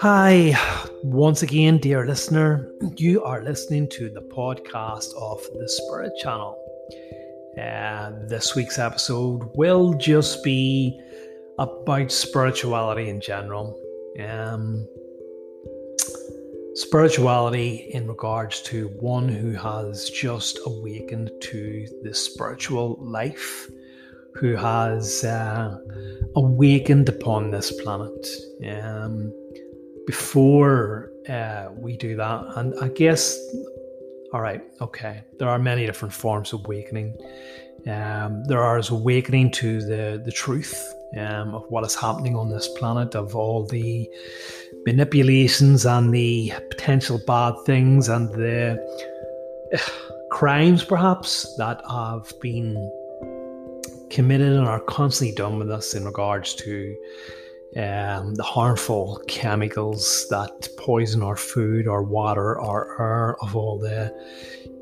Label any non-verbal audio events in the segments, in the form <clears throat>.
Hi, once again, dear listener. You are listening to the podcast of the Spirit Channel. Uh, this week's episode will just be about spirituality in general. Um, spirituality in regards to one who has just awakened to the spiritual life, who has uh, awakened upon this planet. Um, before uh, we do that, and I guess, all right, okay, there are many different forms of awakening. Um, there are awakening to the the truth um, of what is happening on this planet, of all the manipulations and the potential bad things and the uh, <sighs> crimes, perhaps that have been committed and are constantly done with us in regards to um, the harmful chemicals that poison our food, our water, our air, of all the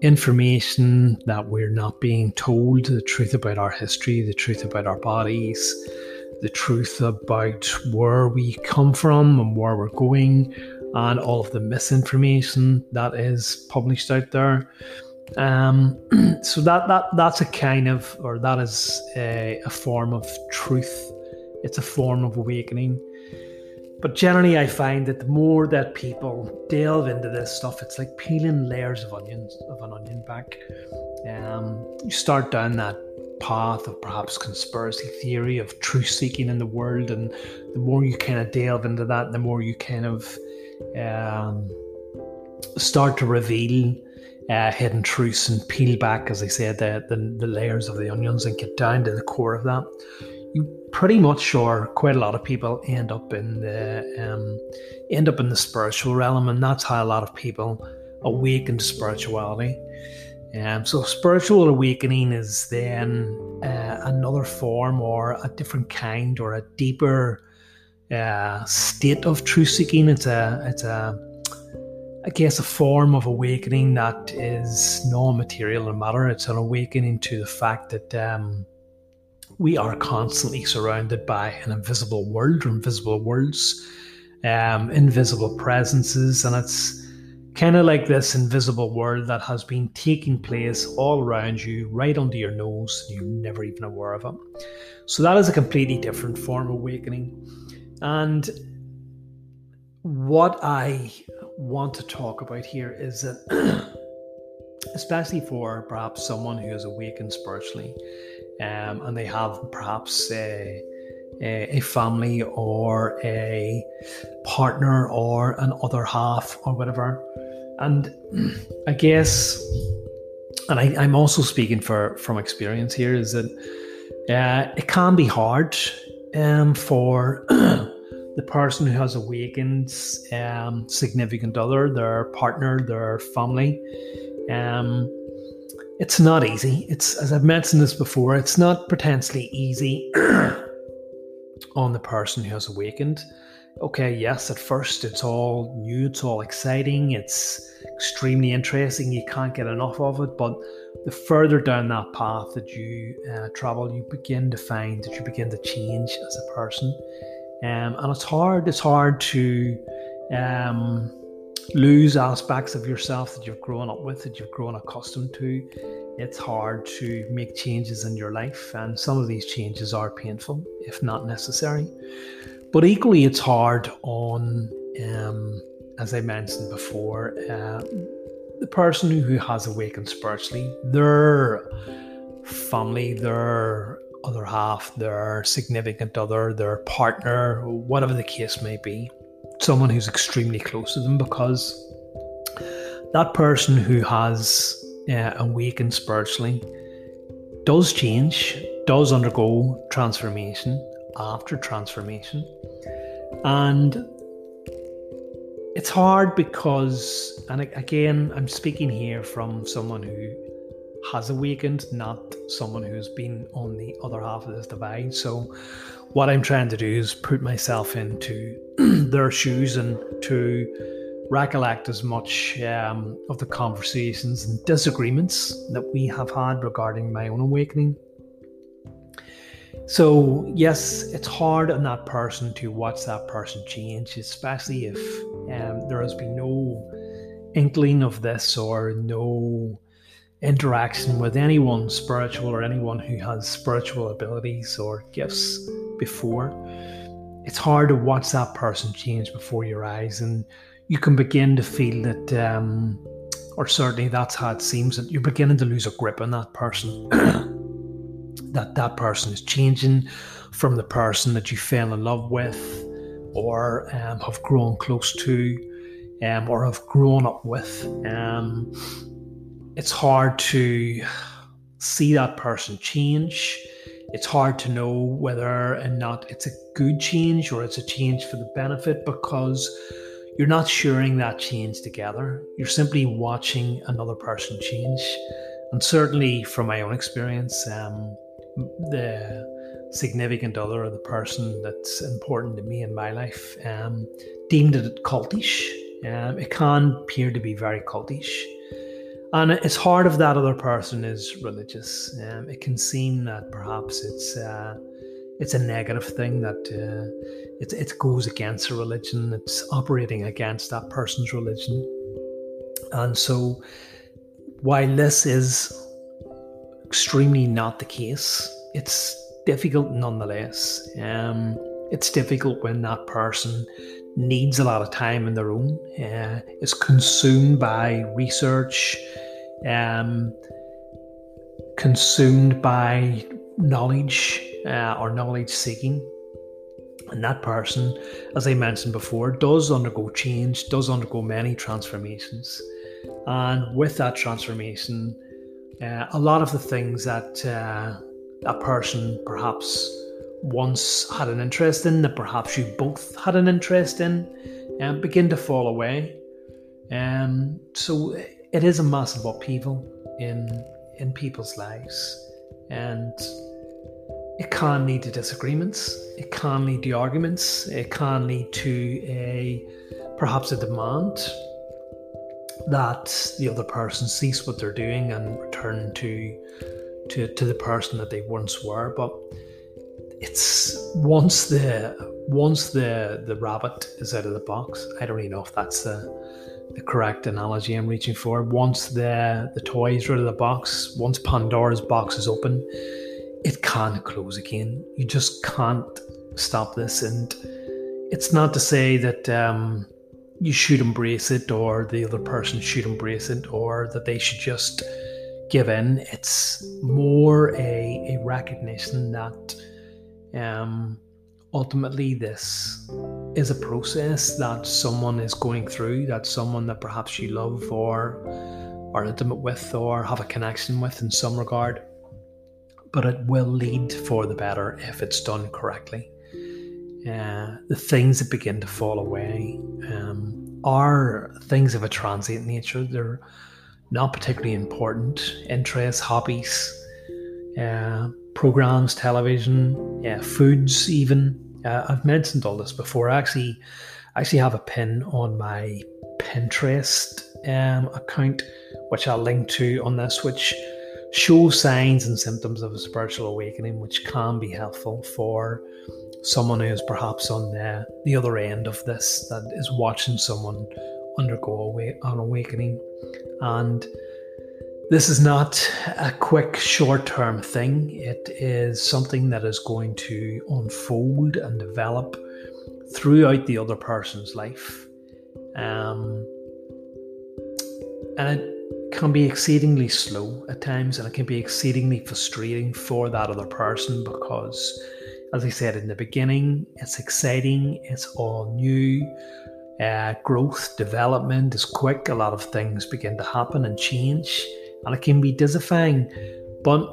information that we're not being told, the truth about our history, the truth about our bodies, the truth about where we come from and where we're going, and all of the misinformation that is published out there. Um, <clears throat> so that that that's a kind of, or that is a, a form of truth it's a form of awakening. But generally, I find that the more that people delve into this stuff, it's like peeling layers of onions of an onion back. Um, you start down that path of perhaps conspiracy theory of truth seeking in the world, and the more you kind of delve into that, the more you kind of um, start to reveal uh, hidden truths and peel back, as I said, the, the the layers of the onions and get down to the core of that you pretty much sure quite a lot of people end up in the um, end up in the spiritual realm, and that's how a lot of people awaken to spirituality. Um, so spiritual awakening is then uh, another form or a different kind or a deeper uh, state of truth seeking. It's a it's a I guess a form of awakening that is non-material in matter. It's an awakening to the fact that um, we are constantly surrounded by an invisible world or invisible worlds, um, invisible presences, and it's kind of like this invisible world that has been taking place all around you, right under your nose, and you're never even aware of it. So that is a completely different form of awakening. And what I want to talk about here is that, <clears throat> especially for perhaps someone who has awakened spiritually, um, and they have perhaps a, a, family or a partner or an other half or whatever. And <clears throat> I guess, and I, am also speaking for from experience here, is that uh, it can be hard um, for <clears throat> the person who has awakened um, significant other, their partner, their family. Um, it's not easy. It's as I've mentioned this before, it's not potentially easy <clears throat> on the person who has awakened. Okay, yes, at first it's all new, it's all exciting, it's extremely interesting, you can't get enough of it, but the further down that path that you uh, travel, you begin to find that you begin to change as a person. Um, and it's hard, it's hard to um, lose aspects of yourself that you've grown up with, that you've grown accustomed to. It's hard to make changes in your life, and some of these changes are painful, if not necessary. But equally, it's hard on, um, as I mentioned before, uh, the person who has awakened spiritually, their family, their other half, their significant other, their partner, whatever the case may be someone who's extremely close to them because that person who has uh, awakened spiritually does change, does undergo transformation after transformation. And it's hard because, and again, I'm speaking here from someone who has awakened, not someone who's been on the other half of this divide. So, what I'm trying to do is put myself into <clears throat> their shoes and to recollect as much um, of the conversations and disagreements that we have had regarding my own awakening. So, yes, it's hard on that person to watch that person change, especially if um, there has been no inkling of this or no interaction with anyone spiritual or anyone who has spiritual abilities or gifts before. It's hard to watch that person change before your eyes, and you can begin to feel that, um, or certainly that's how it seems, that you're beginning to lose a grip on that person. <clears throat> that that person is changing from the person that you fell in love with or um, have grown close to um, or have grown up with. Um, it's hard to see that person change. It's hard to know whether or not it's a good change or it's a change for the benefit because you're not sharing that change together. You're simply watching another person change. And certainly, from my own experience, um, the significant other or the person that's important to me in my life um, deemed it cultish. Um, it can appear to be very cultish. And it's hard if that other person is religious. Um, it can seem that perhaps it's uh, it's a negative thing that uh, it, it goes against a religion. It's operating against that person's religion. And so, while this is extremely not the case. It's difficult nonetheless. Um, it's difficult when that person needs a lot of time in their own, uh, is consumed by research, um, consumed by knowledge uh, or knowledge seeking. And that person, as I mentioned before, does undergo change, does undergo many transformations. And with that transformation, uh, a lot of the things that uh, a person perhaps once had an interest in, that perhaps you both had an interest in, um, begin to fall away. Um, so it is a massive upheaval in in people's lives, and it can lead to disagreements. It can lead to arguments. It can lead to a perhaps a demand that the other person cease what they're doing and return to to to the person that they once were. But it's once the once the the rabbit is out of the box. I don't even know if that's the the correct analogy I'm reaching for. Once the the toys are out of the box, once Pandora's box is open, it can't close again. You just can't stop this. And it's not to say that um, you should embrace it or the other person should embrace it or that they should just give in. It's more a, a recognition that um, ultimately this is a process that someone is going through, that someone that perhaps you love or are intimate with or have a connection with in some regard. But it will lead for the better if it's done correctly. Uh, the things that begin to fall away um, are things of a transient nature. They're not particularly important. Interests, hobbies, uh, programs, television, yeah, foods, even. Uh, I've mentioned all this before. I actually, I actually have a pin on my Pinterest um, account, which I'll link to on this, which shows signs and symptoms of a spiritual awakening, which can be helpful for someone who is perhaps on the, the other end of this, that is watching someone undergo an awakening. And this is not a quick, short term thing. It is something that is going to unfold and develop throughout the other person's life. Um, and it can be exceedingly slow at times, and it can be exceedingly frustrating for that other person because as I said in the beginning, it's exciting, it's all new. Uh, growth, development is quick. A lot of things begin to happen and change, and it can be disifying, but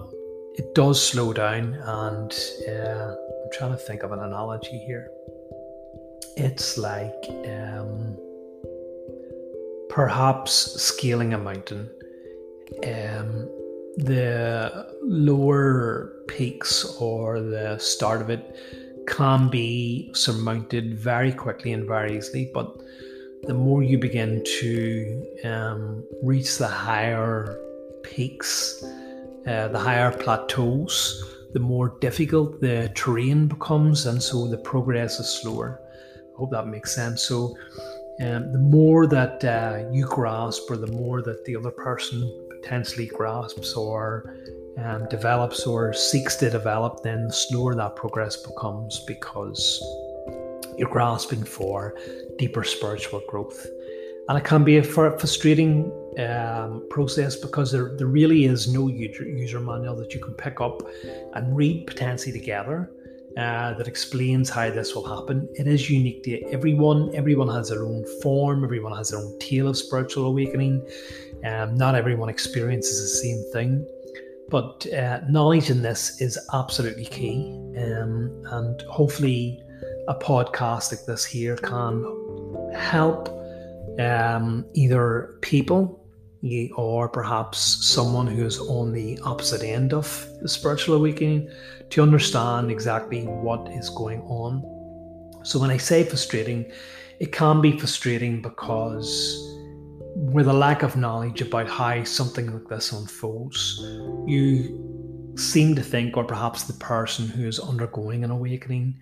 it does slow down. And uh, I'm trying to think of an analogy here. It's like um, perhaps scaling a mountain. Um, the lower peaks or the start of it can be surmounted very quickly and very easily, but the more you begin to um, reach the higher peaks, uh, the higher plateaus, the more difficult the terrain becomes, and so the progress is slower. I hope that makes sense. So, um, the more that uh, you grasp, or the more that the other person potentially grasps or um, develops or seeks to develop, then the slower that progress becomes because you're grasping for deeper spiritual growth. And it can be a frustrating um, process because there, there really is no user, user manual that you can pick up and read potentially together uh, that explains how this will happen. It is unique to everyone. Everyone has their own form, everyone has their own tale of spiritual awakening. Um, not everyone experiences the same thing. But uh, knowledge in this is absolutely key. Um, and hopefully, a podcast like this here can help um, either people or perhaps someone who is on the opposite end of the spiritual awakening to understand exactly what is going on. So, when I say frustrating, it can be frustrating because with a lack of knowledge about how something like this unfolds, you seem to think, or perhaps the person who is undergoing an awakening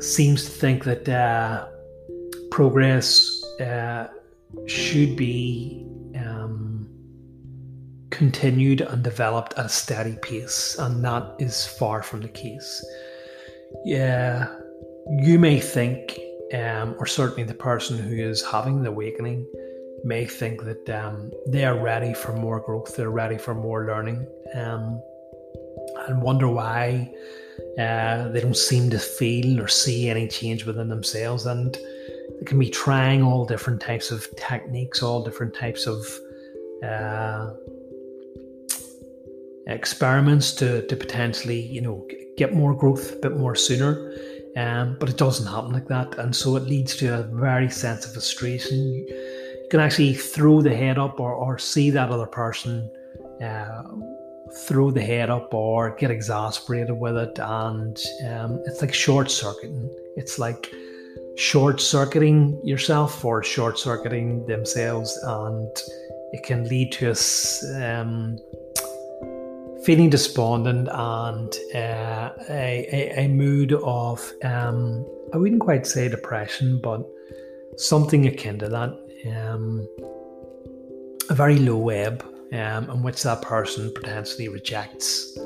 seems to think that uh, progress uh, should be um, continued and developed at a steady pace, and that is far from the case. Yeah, you may think, um, or certainly the person who is having the awakening may think that um, they are ready for more growth, they're ready for more learning, um, and wonder why uh, they don't seem to feel or see any change within themselves. And they can be trying all different types of techniques, all different types of uh, experiments to, to potentially, you know, get more growth a bit more sooner. Um, but it doesn't happen like that. And so it leads to a very sense of frustration. You can actually throw the head up or, or see that other person uh, throw the head up or get exasperated with it. And um, it's like short circuiting. It's like short circuiting yourself or short circuiting themselves, and it can lead to us um, feeling despondent and uh, a, a, a, mood of, um, I wouldn't quite say depression, but something akin to that. Um, a very low ebb um, in which that person potentially rejects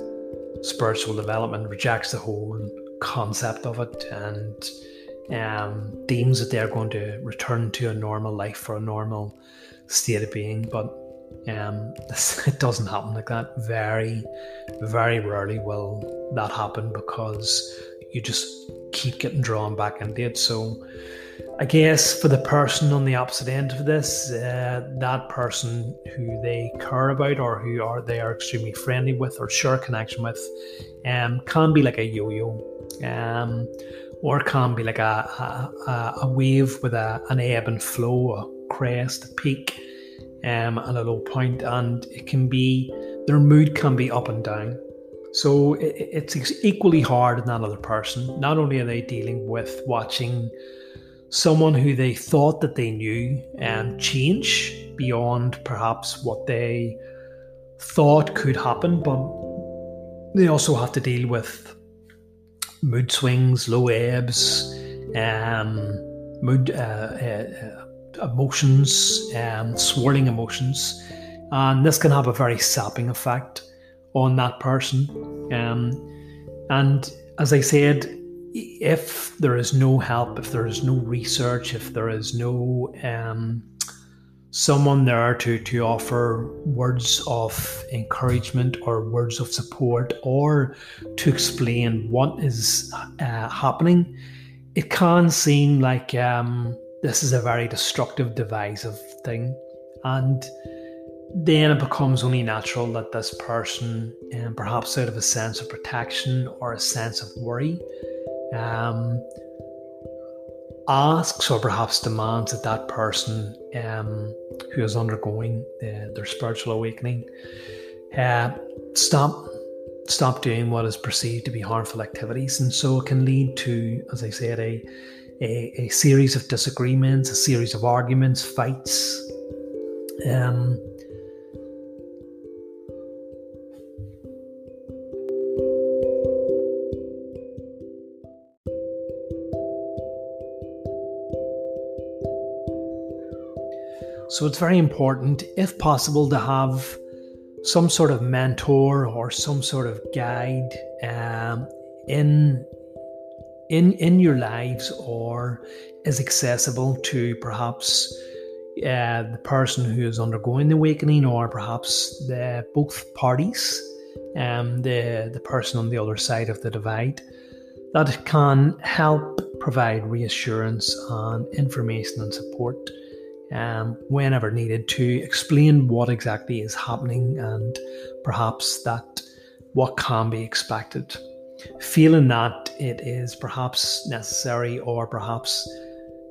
spiritual development, rejects the whole concept of it, and um, deems that they're going to return to a normal life or a normal state of being. But um, <laughs> it doesn't happen like that. Very, very rarely will that happen because you just keep getting drawn back into it. So, I guess for the person on the opposite end of this, uh, that person who they care about or who are they are extremely friendly with or share connection with, um, can be like a yo-yo. Um, or it can be like a, a, a wave with a, an ebb and flow, a crest, a peak, um, and a low point, and it can be their mood can be up and down. So it, it's equally hard in that other person. Not only are they dealing with watching someone who they thought that they knew um, change beyond perhaps what they thought could happen, but they also have to deal with mood swings, low ebbs, um, mood uh, uh, emotions, um, swirling emotions, and this can have a very sapping effect on that person. Um, and as I said, if there is no help, if there is no research, if there is no um, someone there to, to offer words of encouragement or words of support or to explain what is uh, happening, it can seem like um, this is a very destructive, divisive thing. And then it becomes only natural that this person, um, perhaps out of a sense of protection or a sense of worry, um, asks or perhaps demands that that person um, who is undergoing the, their spiritual awakening uh, stop stop doing what is perceived to be harmful activities, and so it can lead to, as I said, a a, a series of disagreements, a series of arguments, fights. Um, So it's very important, if possible, to have some sort of mentor or some sort of guide um, in in in your lives or is accessible to perhaps uh, the person who is undergoing the awakening or perhaps the both parties um, the the person on the other side of the divide that can help provide reassurance and information and support um, whenever needed to explain what exactly is happening and perhaps that what can be expected. Feeling that it is perhaps necessary or perhaps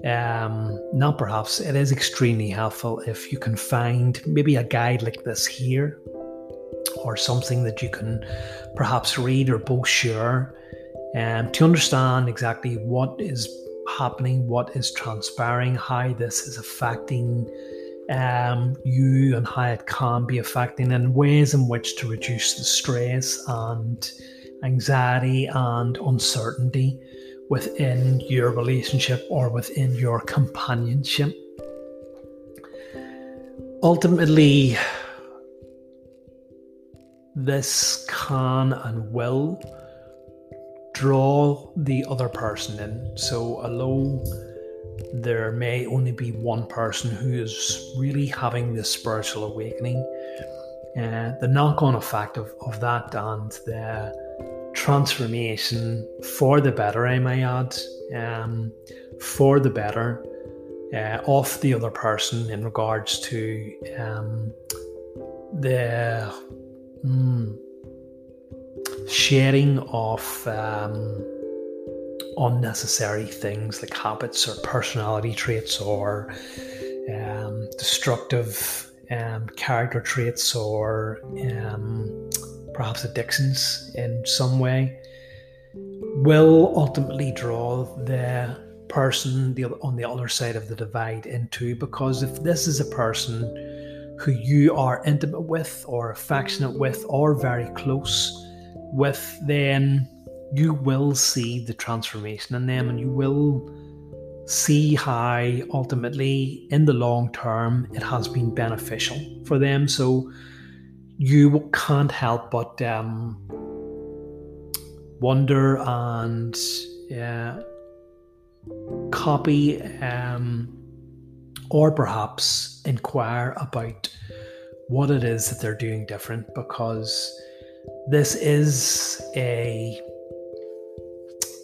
um, not perhaps it is extremely helpful if you can find maybe a guide like this here or something that you can perhaps read or both share um, to understand exactly what is happening, what is transpiring, how this is affecting um, you, and how it can be affecting, and ways in which to reduce the stress and anxiety and uncertainty within your relationship or within your companionship. Ultimately, this can and will draw the other person in. So, although there may only be one person who is really having this spiritual awakening, uh, the knock on effect of, of that and the transformation for the better, I may add, um, for the better uh, of the other person in regards to um, the. Mm, sharing of um, unnecessary things like habits or personality traits or um, destructive um, character traits or um, perhaps addictions in some way will ultimately draw the person the, on the other side of the divide into because if this is a person who you are intimate with or affectionate with or very close with then you will see the transformation in them and you will see how ultimately in the long term it has been beneficial for them. So you can't help but um, wonder and uh, copy um, or perhaps inquire about what it is that they're doing different because this is a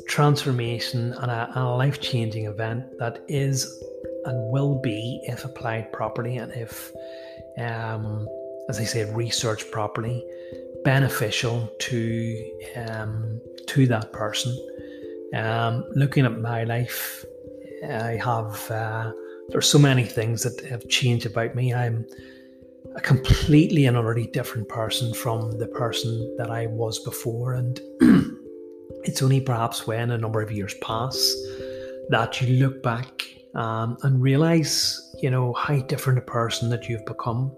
transformation and a, a life changing event that is and will be, if applied properly and if, um, as I said, researched properly, beneficial to um, to that person. Um, looking at my life, I have uh, there's so many things that have changed about me. I'm a completely and utterly different person from the person that I was before. And <clears throat> it's only perhaps when a number of years pass that you look back um, and realize, you know, how different a person that you've become.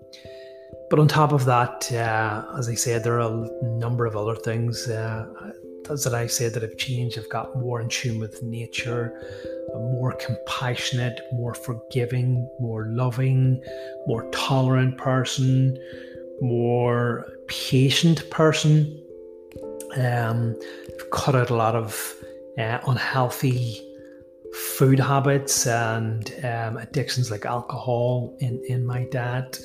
But on top of that, uh, as I said, there are a number of other things uh, that I said that have changed. I've got more in tune with nature a more compassionate, more forgiving, more loving, more tolerant person, more patient person. Um, I've cut out a lot of uh, unhealthy food habits and um, addictions like alcohol in, in my dad.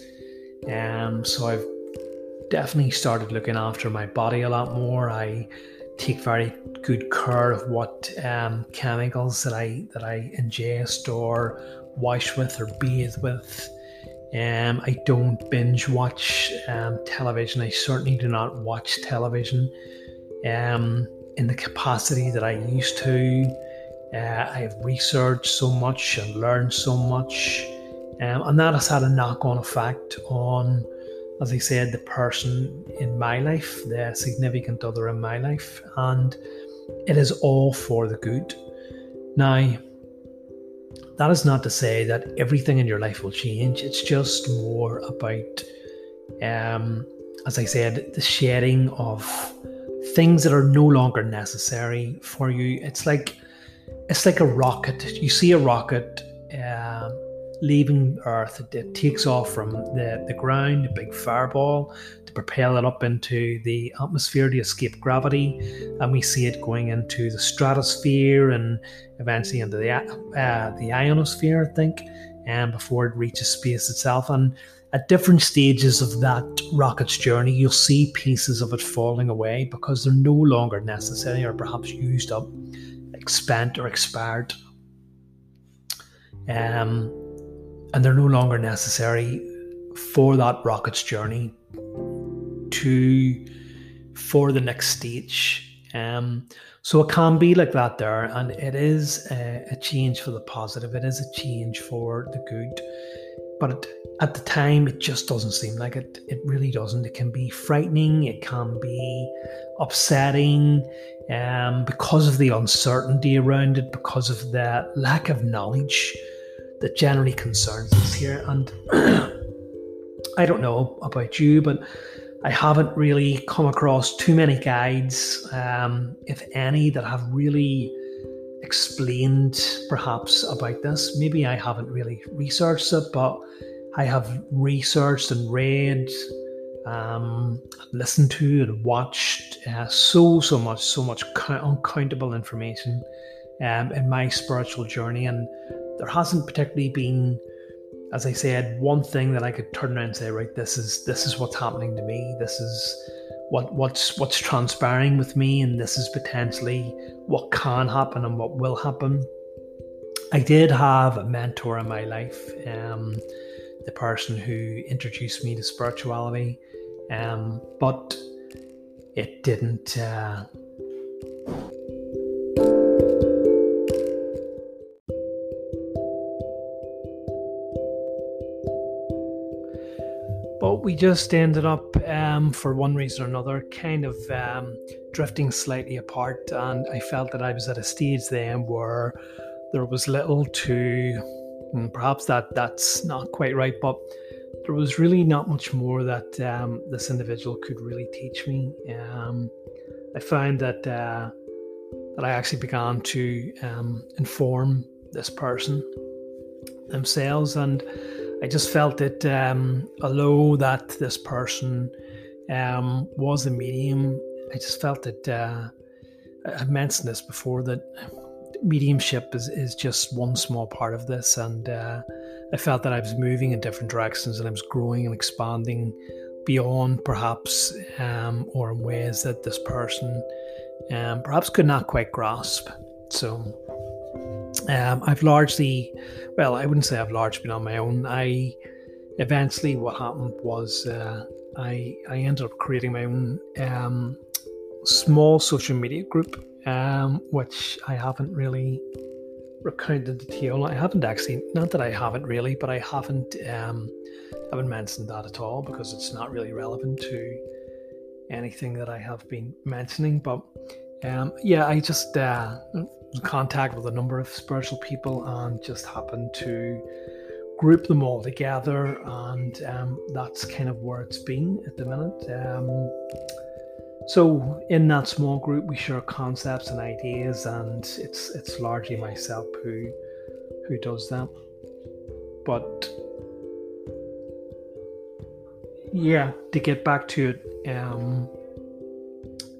Um, so I've definitely started looking after my body a lot more. I take very good care of what um, chemicals that I that I ingest or wash with or bathe with. Um, I don't binge watch um, television. I certainly do not watch television um, in the capacity that I used to. Uh, I have researched so much and learned so much, um, and that has had a knock on effect on as I said, the person in my life, the significant other in my life, and it is all for the good. Now, that is not to say that everything in your life will change. It's just more about, um, as I said, the shedding of things that are no longer necessary for you. It's like it's like a rocket. You see a rocket. Uh, leaving Earth. It, takes off from the, the ground, a big fireball, to propel it up into the atmosphere to escape gravity. And we see it going into the stratosphere and eventually into the, uh, the ionosphere, I think, and before it reaches space itself. And at different stages of that rocket's journey, you'll see pieces of it falling away because they're no longer necessary or perhaps used up, spent or expired. Um, and they're no longer necessary for that rocket's journey to for the next stage. Um, so it can be like that there, and it is a, a, change for the positive. It is a change for the good, but it, at the time, it just doesn't seem like it. It really doesn't. It can be frightening. It can be upsetting, um, because of the uncertainty around it, because of the lack of knowledge that generally concerns us here. And <clears throat> I don't know about you, but I haven't really come across too many guides, um, if any, that have really explained perhaps about this. Maybe I haven't really researched it, but I have researched and read, um, listened to, and watched uh, so, so much, so much uncountable information um, in my spiritual journey. And there hasn't particularly been, as I said, one thing that I could turn around and say, right, this is this is what's happening to me. This is what what's what's transpiring with me, and this is potentially what can happen and what will happen. I did have a mentor in my life, um, the person who introduced me to spirituality, um, but it didn't. Uh, we just ended up, um, for one reason or another, kind of um, drifting slightly apart. And I felt that I was at a stage then where there was little to, hmm, perhaps that that's not quite right, but there was really not much more that um, this individual could really teach me. Um, I found that uh, that I actually began to um, inform this person themselves and I just felt that um, although that this person um, was a medium, I just felt that uh, I've mentioned this before that mediumship is, is just one small part of this, and uh, I felt that I was moving in different directions and I was growing and expanding beyond perhaps um, or in ways that this person um, perhaps could not quite grasp. So um, I've largely, well, I wouldn't say I've largely been on my own. I eventually, what happened was uh, I I ended up creating my own um, small social media group, um, which I haven't really recounted the detail. I haven't actually, not that I haven't really, but I haven't um, haven't mentioned that at all because it's not really relevant to anything that I have been mentioning. But um, yeah, I just uh, in contact with a number of spiritual people and just happened to group them all together, and um, that's kind of where it's been at the minute. Um, so in that small group, we share concepts and ideas, and it's it's largely myself who who does that. But yeah, to get back to it, um,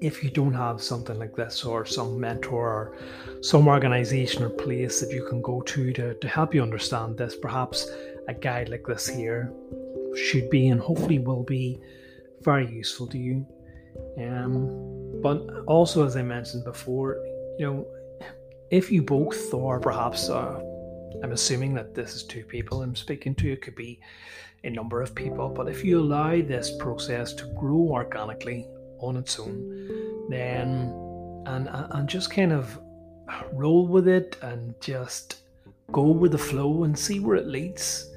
if you don't have something like this or some mentor or some organization or place that you can go to to, to help you understand this, perhaps a guide like this here should be and hopefully will be very useful to you. Um, but also, as I mentioned before, you know, if you both, or perhaps uh, I'm assuming that this is two people I'm speaking to, it could be a number of people, but if you allow this process to grow organically on its own, then and and just kind of roll with it and just go with the flow and see where it leads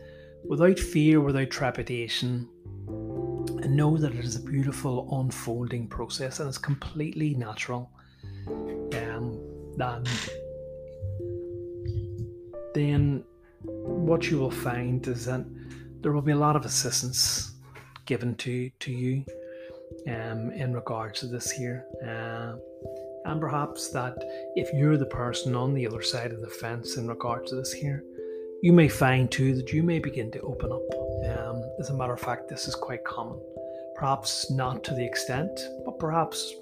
without fear, without trepidation, and know that it is a beautiful unfolding process and it's completely natural. Um, then, then what you will find is that there will be a lot of assistance given to to you um, in regards to this here. Uh, and perhaps that if you're the person on the other side of the fence in regards to this here, you may find too that you may begin to open up. Um, as a matter of fact, this is quite common. Perhaps not to the extent, but perhaps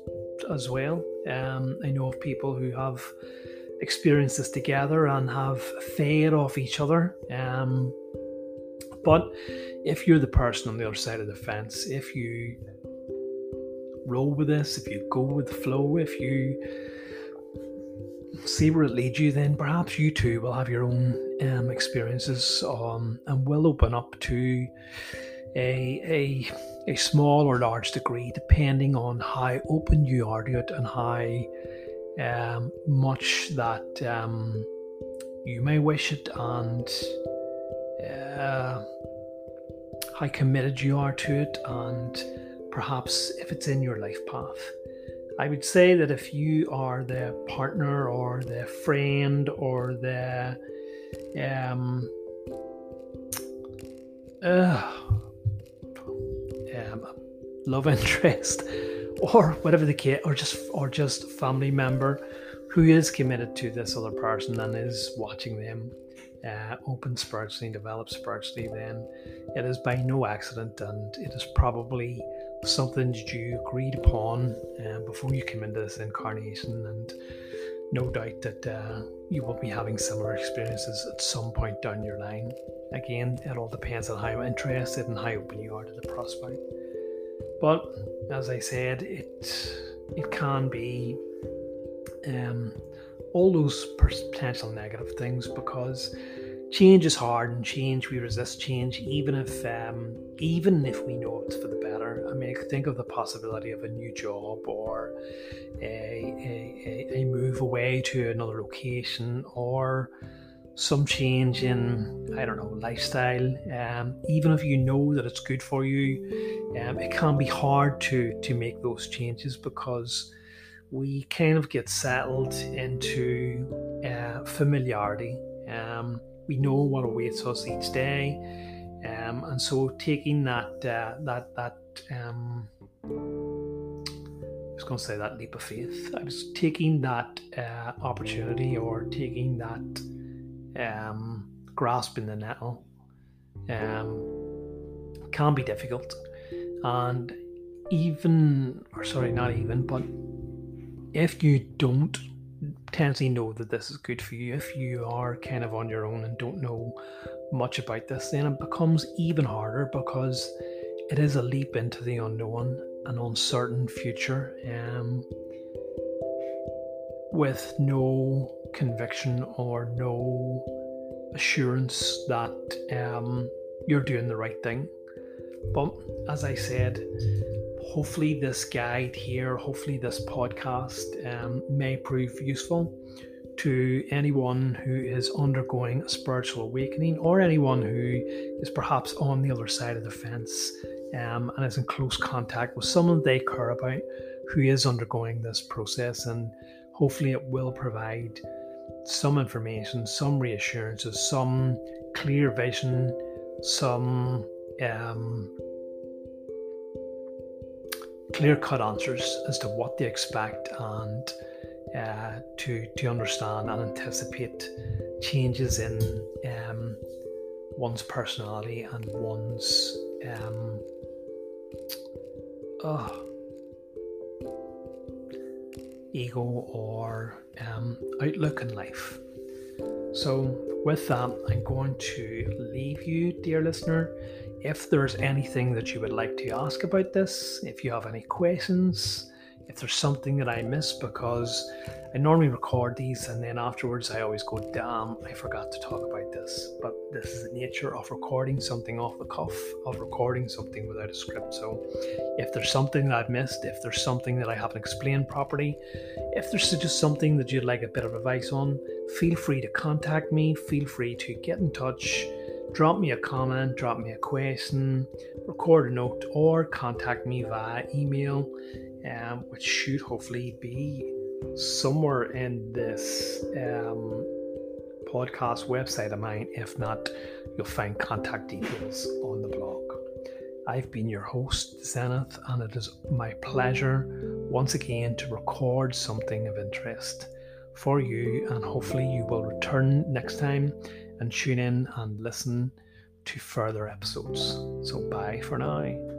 as well. Um, I know of people who have experienced this together and have fed off each other. Um, but if you're the person on the other side of the fence, if you roll with this, if you go with the flow, if you see where it leads you, then perhaps you too will have your own um, experiences um, and will open up to a, a, a small or large degree, depending on how open you are to it and how um, much that um, you may wish it and uh, how committed you are to it, and perhaps if it's in your life path. I would say that if you are the partner or the friend or the um, uh, um, love <laughs> interest or whatever the case, or just or just family member who is committed to this other person and is watching them uh, open spiritually and develop spiritually, then it is by no accident and it is probably something that you agreed upon uh, before you came into this incarnation. And no doubt that uh, you will be having similar experiences at some point down your line. Again, it all depends on how interested and how open you are to the prospect. But as I said, it it can be um, all those potential negative things because change is hard and change we resist change even if um, even if we know it's for the i mean think of the possibility of a new job or a, a, a move away to another location or some change in i don't know lifestyle um, even if you know that it's good for you um, it can be hard to to make those changes because we kind of get settled into uh, familiarity. Um, we know what awaits us each day, um, and so taking that uh, that that um, I was going to say that leap of faith. I was taking that uh, opportunity or taking that um, grasping the nettle um, can be difficult, and even or sorry, not even, but if you don't potentially know that this is good for you, if you are kind of on your own and don't know much about this, then it becomes even harder because it is a leap into the unknown, an uncertain future, um, with no conviction or no assurance that um, you're doing the right thing. But as I said, hopefully this guide here, hopefully this podcast um, may prove useful to anyone who is undergoing a spiritual awakening or anyone who is perhaps on the other side of the fence um, and is in close contact with someone they care about who is undergoing this process. And hopefully, it will provide some information, some reassurances, some clear vision, some um, clear cut answers as to what they expect and uh, to, to understand and anticipate changes in um, one's personality and one's um, oh, ego or um, outlook in life. So, with that, I'm going to leave you, dear listener. If there's anything that you would like to ask about this, if you have any questions, if there's something that I miss because I normally record these and then afterwards I always go, damn, I forgot to talk about this. But this is the nature of recording something off the cuff, of recording something without a script. So if there's something that I've missed, if there's something that I haven't explained properly, if there's just something that you'd like a bit of advice on, feel free to contact me, feel free to get in touch drop me a comment, drop me a question, record a note, or contact me via email, um, which should hopefully be somewhere in this um, podcast website of mine. If not, you'll find contact details on the blog. I've been your host, Zenith, and it is my pleasure once again to record something of interest for you, and hopefully, you will return next time and tune in and listen to further episodes. So, bye for now.